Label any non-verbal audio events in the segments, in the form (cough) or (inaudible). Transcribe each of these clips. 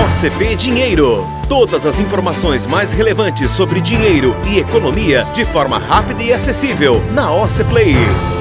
OCP Dinheiro. Todas as informações mais relevantes sobre dinheiro e economia de forma rápida e acessível na OC Play.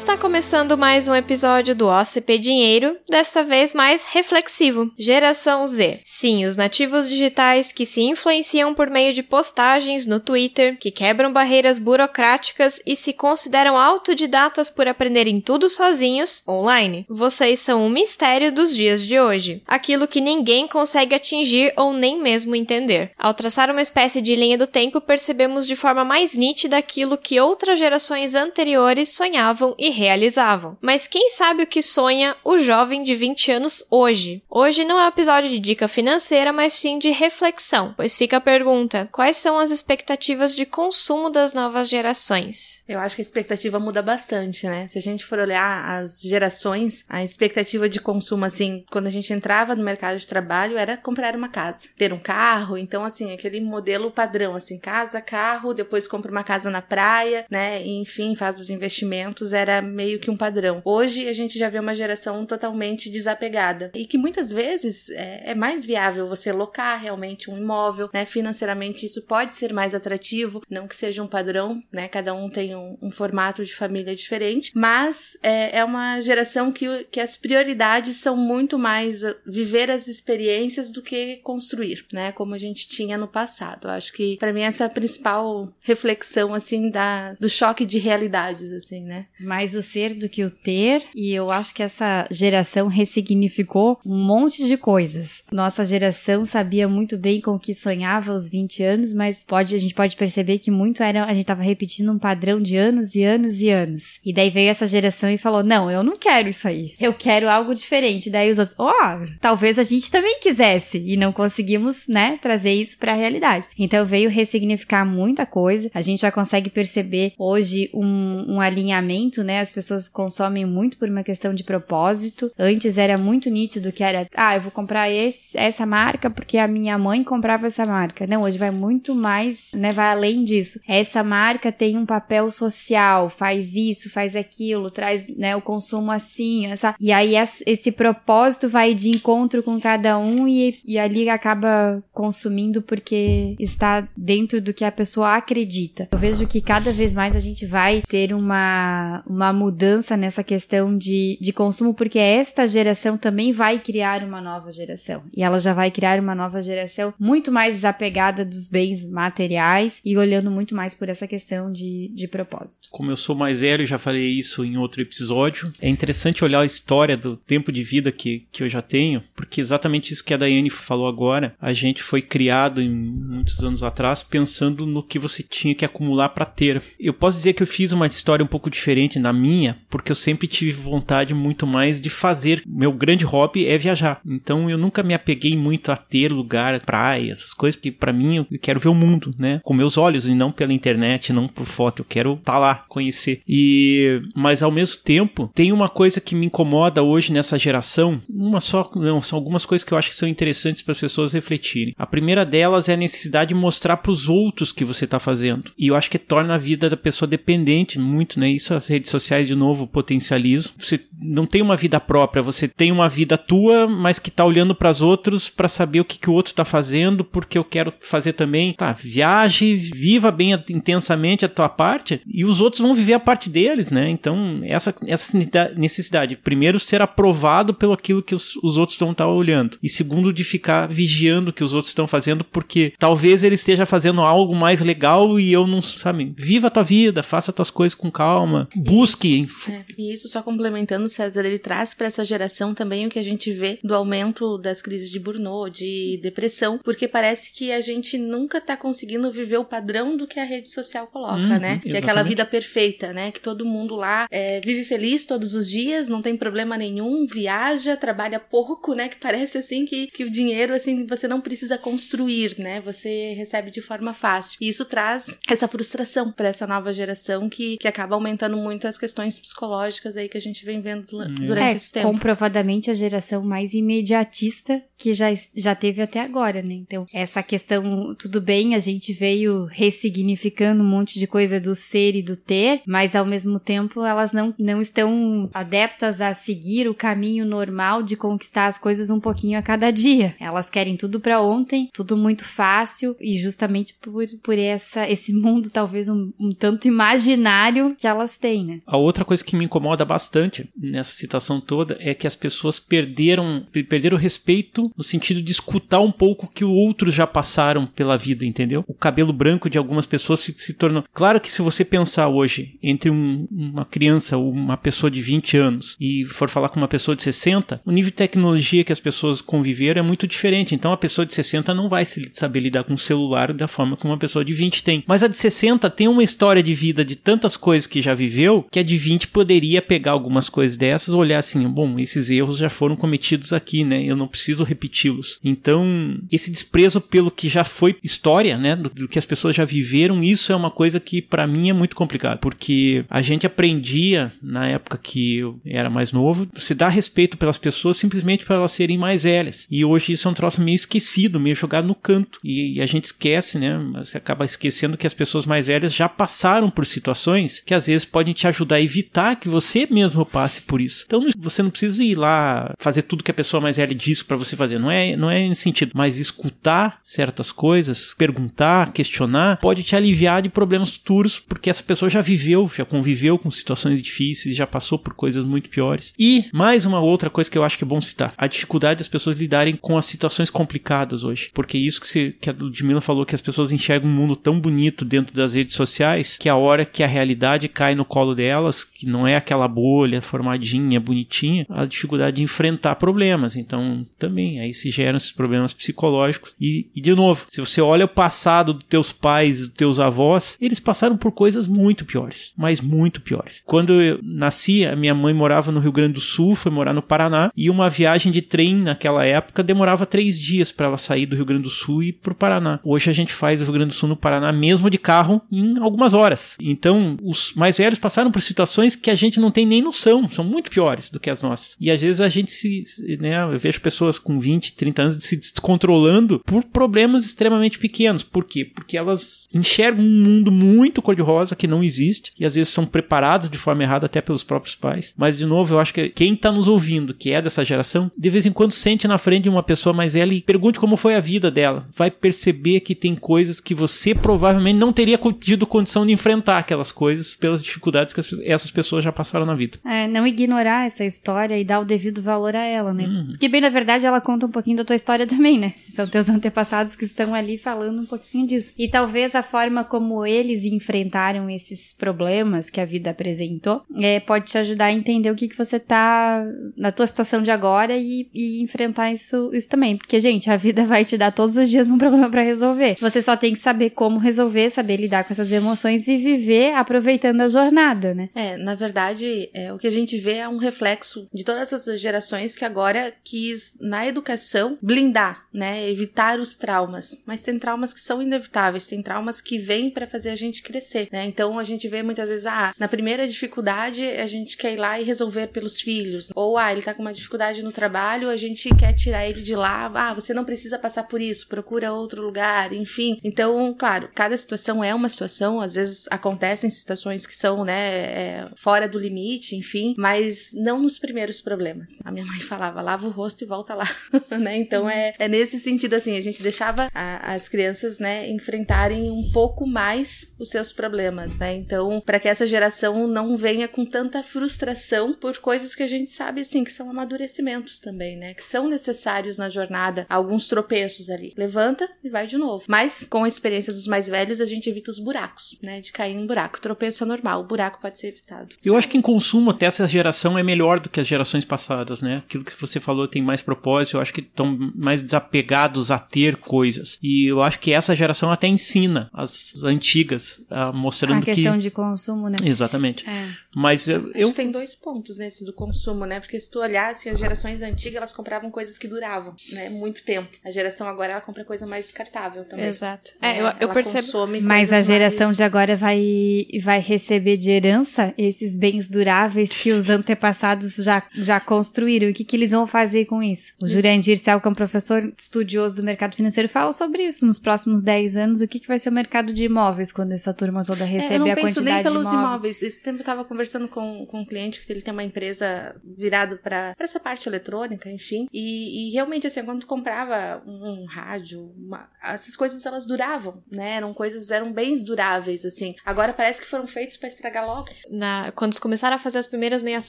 Está começando mais um episódio do OCP Dinheiro, desta vez mais reflexivo. Geração Z. Sim, os nativos digitais que se influenciam por meio de postagens no Twitter, que quebram barreiras burocráticas e se consideram autodidatas por aprenderem tudo sozinhos, online. Vocês são um mistério dos dias de hoje. Aquilo que ninguém consegue atingir ou nem mesmo entender. Ao traçar uma espécie de linha do tempo, percebemos de forma mais nítida aquilo que outras gerações anteriores sonhavam e realizavam. Mas quem sabe o que sonha o jovem de 20 anos hoje? Hoje não é um episódio de dica financeira, mas sim de reflexão, pois fica a pergunta: quais são as expectativas de consumo das novas gerações? Eu acho que a expectativa muda bastante, né? Se a gente for olhar as gerações, a expectativa de consumo, assim, quando a gente entrava no mercado de trabalho, era comprar uma casa, ter um carro, então, assim, aquele modelo padrão, assim, casa, carro, depois compra uma casa na praia, né? E, enfim, faz os investimentos, era meio que um padrão. Hoje a gente já vê uma geração totalmente desapegada e que muitas vezes é, é mais viável você locar realmente um imóvel, né? Financeiramente isso pode ser mais atrativo, não que seja um padrão, né? Cada um tem um, um formato de família diferente, mas é, é uma geração que, que as prioridades são muito mais viver as experiências do que construir, né? Como a gente tinha no passado. Eu acho que para mim essa é a principal reflexão assim da do choque de realidades assim, né? Mas mais o ser do que o ter, e eu acho que essa geração ressignificou um monte de coisas. Nossa geração sabia muito bem com o que sonhava aos 20 anos, mas pode, a gente pode perceber que muito era, a gente estava repetindo um padrão de anos e anos e anos. E daí veio essa geração e falou: "Não, eu não quero isso aí. Eu quero algo diferente". Daí os outros: "Ó, oh, talvez a gente também quisesse" e não conseguimos, né, trazer isso para a realidade. Então veio ressignificar muita coisa. A gente já consegue perceber hoje um, um alinhamento, né? As pessoas consomem muito por uma questão de propósito. Antes era muito nítido que era, ah, eu vou comprar esse, essa marca porque a minha mãe comprava essa marca. Não, hoje vai muito mais, né? Vai além disso. Essa marca tem um papel social, faz isso, faz aquilo, traz, né, o consumo assim, essa. E aí esse propósito vai de encontro com cada um e, e ali acaba consumindo porque está dentro do que a pessoa acredita. Eu vejo que cada vez mais a gente vai ter uma, uma uma mudança nessa questão de, de consumo, porque esta geração também vai criar uma nova geração. E ela já vai criar uma nova geração muito mais desapegada dos bens materiais e olhando muito mais por essa questão de, de propósito. Como eu sou mais velho, já falei isso em outro episódio, é interessante olhar a história do tempo de vida que, que eu já tenho, porque exatamente isso que a Daiane falou agora, a gente foi criado em muitos anos atrás pensando no que você tinha que acumular para ter. Eu posso dizer que eu fiz uma história um pouco diferente na minha, porque eu sempre tive vontade muito mais de fazer. Meu grande hobby é viajar. Então eu nunca me apeguei muito a ter lugar, praia, essas coisas, porque para mim eu quero ver o mundo, né? Com meus olhos e não pela internet, não por foto. Eu quero estar tá lá, conhecer. E mas ao mesmo tempo, tem uma coisa que me incomoda hoje nessa geração, uma só, não, são algumas coisas que eu acho que são interessantes para as pessoas refletirem. A primeira delas é a necessidade de mostrar para os outros que você está fazendo. E eu acho que torna a vida da pessoa dependente muito, né? Isso as redes sociais sociais de novo potencializam. Você não tem uma vida própria, você tem uma vida tua, mas que tá olhando para os outros para saber o que, que o outro tá fazendo, porque eu quero fazer também. Tá, viaje, viva bem intensamente a tua parte e os outros vão viver a parte deles, né? Então, essa, essa necessidade, primeiro, ser aprovado pelo aquilo que os, os outros estão tá olhando, e segundo, de ficar vigiando o que os outros estão fazendo, porque talvez ele esteja fazendo algo mais legal e eu não, sabe? Viva a tua vida, faça tuas coisas com calma, busque. É, e isso só complementando, César, ele traz para essa geração também o que a gente vê do aumento das crises de burnout, de depressão, porque parece que a gente nunca tá conseguindo viver o padrão do que a rede social coloca, uhum, né? Que é aquela vida perfeita, né? Que todo mundo lá é, vive feliz todos os dias, não tem problema nenhum, viaja, trabalha pouco, né? Que parece assim que, que o dinheiro, assim, você não precisa construir, né? Você recebe de forma fácil. E isso traz essa frustração para essa nova geração que, que acaba aumentando muito as questões psicológicas aí que a gente vem vendo hum, durante é, esse tempo. Comprovadamente a geração mais imediatista que já, já teve até agora, né? Então, essa questão, tudo bem, a gente veio ressignificando um monte de coisa do ser e do ter, mas ao mesmo tempo elas não, não estão adeptas a seguir o caminho normal de conquistar as coisas um pouquinho a cada dia. Elas querem tudo para ontem, tudo muito fácil e justamente por, por essa, esse (laughs) mundo talvez um, um tanto imaginário que elas têm, né? A outra coisa que me incomoda bastante nessa situação toda é que as pessoas perderam, perderam o respeito no sentido de escutar um pouco o que outros já passaram pela vida, entendeu? O cabelo branco de algumas pessoas se, se tornou. Claro que se você pensar hoje entre um, uma criança ou uma pessoa de 20 anos e for falar com uma pessoa de 60, o nível de tecnologia que as pessoas conviveram é muito diferente. Então a pessoa de 60 não vai saber lidar com o celular da forma como uma pessoa de 20 tem. Mas a de 60 tem uma história de vida de tantas coisas que já viveu que a 20 poderia pegar algumas coisas dessas, olhar assim, bom, esses erros já foram cometidos aqui, né? Eu não preciso repeti-los. Então, esse desprezo pelo que já foi história, né, do, do que as pessoas já viveram, isso é uma coisa que para mim é muito complicado, porque a gente aprendia na época que eu era mais novo, se dá respeito pelas pessoas simplesmente para elas serem mais velhas. E hoje isso é um troço meio esquecido, meio jogado no canto. E, e a gente esquece, né? Você acaba esquecendo que as pessoas mais velhas já passaram por situações que às vezes podem te ajudar a evitar que você mesmo passe por isso. Então você não precisa ir lá fazer tudo que a pessoa mais velha disse para você fazer. Não é, não é nesse sentido. Mas escutar certas coisas, perguntar, questionar, pode te aliviar de problemas futuros, porque essa pessoa já viveu, já conviveu com situações difíceis, já passou por coisas muito piores. E mais uma outra coisa que eu acho que é bom citar: a dificuldade das pessoas lidarem com as situações complicadas hoje. Porque isso que, se, que a Ludmilla falou, que as pessoas enxergam um mundo tão bonito dentro das redes sociais, que a hora que a realidade cai no colo delas, que não é aquela bolha formadinha, bonitinha, a dificuldade de enfrentar problemas. Então, também, aí se geram esses problemas psicológicos. E, e de novo, se você olha o passado dos teus pais, dos teus avós, eles passaram por coisas muito piores, mas muito piores. Quando eu nasci, a minha mãe morava no Rio Grande do Sul, foi morar no Paraná, e uma viagem de trem naquela época demorava três dias para ela sair do Rio Grande do Sul e ir pro Paraná. Hoje a gente faz o Rio Grande do Sul no Paraná mesmo de carro em algumas horas. Então, os mais velhos passaram por situações que a gente não tem nem noção, são muito piores do que as nossas. E às vezes a gente se, né, eu vejo pessoas com 20, 30 anos se descontrolando por problemas extremamente pequenos. Por quê? Porque elas enxergam um mundo muito cor-de-rosa que não existe e às vezes são preparadas de forma errada até pelos próprios pais. Mas, de novo, eu acho que quem está nos ouvindo, que é dessa geração, de vez em quando sente na frente de uma pessoa mais velha e pergunte como foi a vida dela. Vai perceber que tem coisas que você provavelmente não teria tido condição de enfrentar aquelas coisas pelas dificuldades que essas pessoas já passaram na vida. É, não ignorar essa história e dar o devido valor a ela, né? Uhum. Porque, bem, na verdade, ela conta um pouquinho da tua história (laughs) também, né? São teus antepassados que estão ali falando um pouquinho disso. E talvez a forma como eles enfrentaram esses problemas que a vida apresentou é, pode te ajudar a entender o que, que você tá na tua situação de agora e, e enfrentar isso, isso também. Porque, gente, a vida vai te dar todos os dias um problema para resolver. Você só tem que saber como resolver, saber lidar com essas emoções e viver aproveitando a jornada, né? É, na verdade, é, o que a gente vê é um reflexo de todas essas gerações que agora quis, na educação, blindar, né? Evitar os traumas. Mas tem traumas que são inevitáveis, tem traumas que vêm para fazer a gente crescer, né? Então a gente vê muitas vezes, ah, na primeira dificuldade a gente quer ir lá e resolver pelos filhos. Ou, ah, ele tá com uma dificuldade no trabalho, a gente quer tirar ele de lá. Ah, você não precisa passar por isso, procura outro lugar, enfim. Então, claro, cada situação é uma situação, às vezes acontecem situações que são, né, é, fora do limite, enfim, mas não nos primeiros problemas. A minha mãe falava, lava o rosto e volta lá, (laughs) né? Então é, é nesse sentido assim, a gente deixava a, as crianças, né, enfrentarem um pouco mais os seus problemas, né? Então, para que essa geração não venha com tanta frustração por coisas que a gente sabe assim que são amadurecimentos também, né? Que são necessários na jornada, alguns tropeços ali. Levanta e vai de novo. Mas com a experiência dos mais velhos, a gente evita os buracos, né? De cair em um buraco. Tropeço é normal, buraco pode ser evitado. Eu acho que em consumo até essa geração é melhor do que as gerações passadas, né? Aquilo que você falou tem mais propósito, eu acho que estão mais desapegados a ter coisas. E eu acho que essa geração até ensina as antigas, mostrando que... A questão de consumo, né? Exatamente. É. Mas eu... Acho que tem dois pontos nesse do consumo, né? Porque se tu olhar, assim, as gerações antigas, elas compravam coisas que duravam, né? Muito tempo. A geração agora, ela compra coisa mais descartável também. Exato. né? É, eu, eu Ela percebo. Mas a geração mais- de agora vai, vai receber de herança esses bens duráveis que os antepassados já, já construíram. O que, que eles vão fazer com isso? O Jurandir Sel, que é um professor estudioso do mercado financeiro, fala sobre isso. Nos próximos 10 anos, o que, que vai ser o mercado de imóveis quando essa turma toda É, receber eu não a penso quantidade nem pelos de imóveis? imóveis. Esse tempo eu tava conversando com, com um cliente que ele tem uma empresa virado para essa parte eletrônica, enfim. E, e realmente, assim, quando tu comprava um, um rádio, uma- essas coisas elas duravam, né? Eram coisas, eram bens duráveis, assim. Agora parece que foram feitos para estragar logo. Na- quando eles começaram a fazer as primeiras meias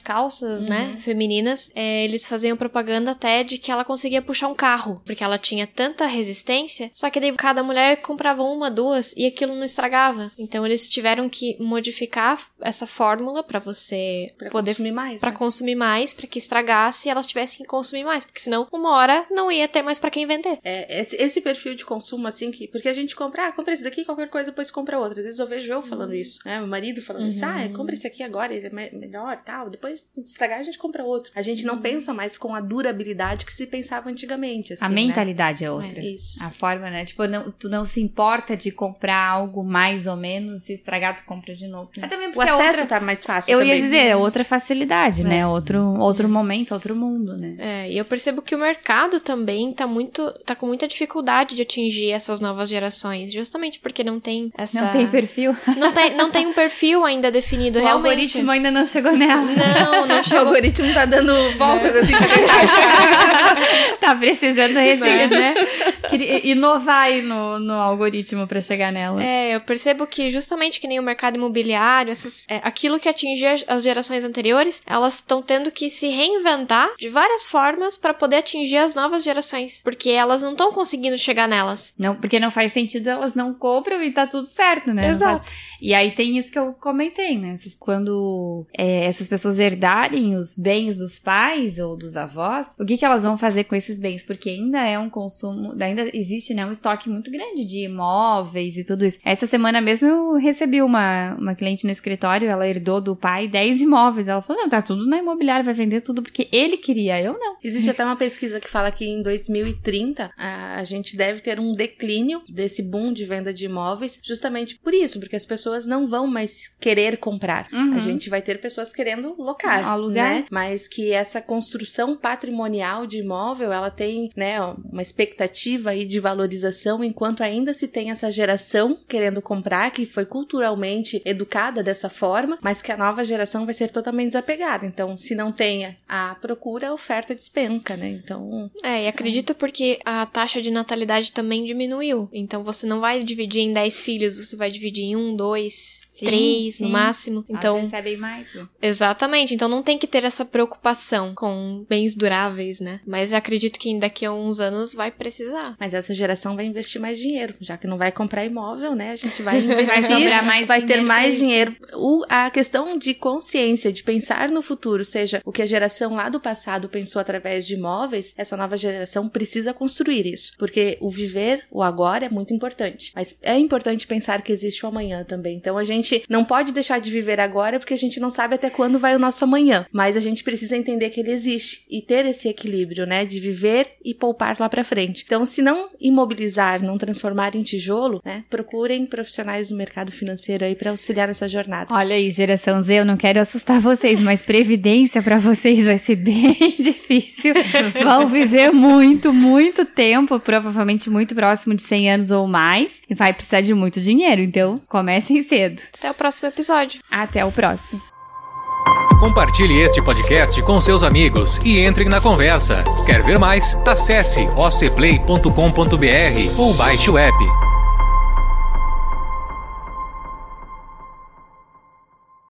calças, né, Uhum. femininas, é, eles faziam propaganda até de que ela conseguia puxar um carro, porque ela tinha tanta resistência, só que daí cada mulher comprava uma, duas, e aquilo não estragava. Então eles tiveram que modificar essa fórmula pra você Pra poder consumir mais. para né? consumir mais, pra que estragasse e elas tivessem que consumir mais, porque senão uma hora não ia ter mais pra quem vender. É, esse, esse perfil de consumo, assim, que. Porque a gente compra, ah, compra esse daqui, qualquer coisa, depois compra outro. Às vezes eu vejo eu falando isso, né? Meu marido falando isso, ah, compra esse aqui agora, ele é me- melhor tal. Depois, se estragar, a gente compra outro. A gente não pensa mais com a durabilidade que se pensava antigamente. Assim, A né? mentalidade é outra. É, isso. A forma, né? Tipo, não, tu não se importa de comprar algo mais ou menos, se estragar, tu compra de novo. Mas também O porque é acesso outra... tá mais fácil Eu também. ia dizer, é outra facilidade, É. né? Outro, outro momento, outro mundo, né? É, e eu percebo que o mercado também tá muito, tá com muita dificuldade de atingir essas novas gerações, justamente porque não tem essa Não tem perfil. não tem, não tem (laughs) um perfil ainda definido O realmente. algoritmo ainda não chegou nela. Não, não (laughs) O chegou. algoritmo tá dando voltas assim pra achar. (laughs) tá precisando receber, né? Queria Inovar aí no, no algoritmo pra chegar nelas. É, eu percebo que justamente que nem o mercado imobiliário, essas, é, aquilo que atingia as- gerações anteriores, elas estão tendo que se reinventar de várias formas para poder atingir as novas gerações, porque elas não estão conseguindo chegar nelas. Não, porque não faz sentido, elas não compram e tá tudo certo, né? Exato. E aí tem isso que eu comentei, né? Essas- Quando é, essas pessoas herdarem os bens dos pais ou dos avós, o que, que elas vão fazer com esses bens? Porque ainda é um consumo, ainda existe né, um estoque muito grande de imóveis e tudo isso. Essa semana mesmo eu recebi uma, uma cliente no escritório, ela herdou do pai 10 imóveis. Ela falou: não, tá tudo na imobiliária, vai vender tudo porque ele queria, eu não. Existe até uma pesquisa que fala que em 2030 a, a gente deve ter um declínio desse boom de venda de imóveis, justamente por isso, porque as pessoas não vão mais querer comprar. Uhum. A gente vai ter pessoas querendo locar, Alugar. né? Mas que essa construção patrimonial de imóvel, ela tem, né, uma expectativa aí de valorização enquanto ainda se tem essa geração querendo comprar que foi culturalmente educada dessa forma, mas que a nova geração vai ser totalmente desapegada. Então, se não tem a procura, a oferta despenca, né? Então, É, e acredito porque a taxa de natalidade também diminuiu. Então você não vai dividir em 10 filhos, você vai dividir em um, dois, Sim, três sim. no máximo. Então, Elas recebem mais. né? Exatamente, então não tem que ter essa preocupação com bens duráveis, né? Mas acredito que daqui a uns anos vai precisar. mas essa geração vai investir mais dinheiro, já que não vai comprar imóvel, né? A gente vai (laughs) investir, sobrar mais vai ter mais isso. dinheiro. O, a questão de consciência, de pensar no futuro, seja o que a geração lá do passado pensou através de imóveis, essa nova geração precisa construir isso, porque o viver, o agora é muito importante. Mas é importante pensar que existe o amanhã também. Então a gente não pode deixar de viver agora porque a gente não sabe até quando vai o nosso amanhã, mas a gente precisa entender que ele existe e ter esse equilíbrio, né, de viver e poupar lá pra frente. Então, se não imobilizar, não transformar em tijolo, né, procurem profissionais do mercado financeiro aí pra auxiliar nessa jornada. Olha aí, geração Z, eu não quero assustar vocês, mas previdência pra vocês vai ser (laughs) bem difícil. Vão viver muito, muito tempo, provavelmente muito próximo de 100 anos ou mais, e vai precisar de muito dinheiro, então comecem cedo. Até o próximo episódio. Até o próximo. Compartilhe este podcast com seus amigos e entrem na conversa. Quer ver mais? Acesse ocplay.com.br ou baixe o app.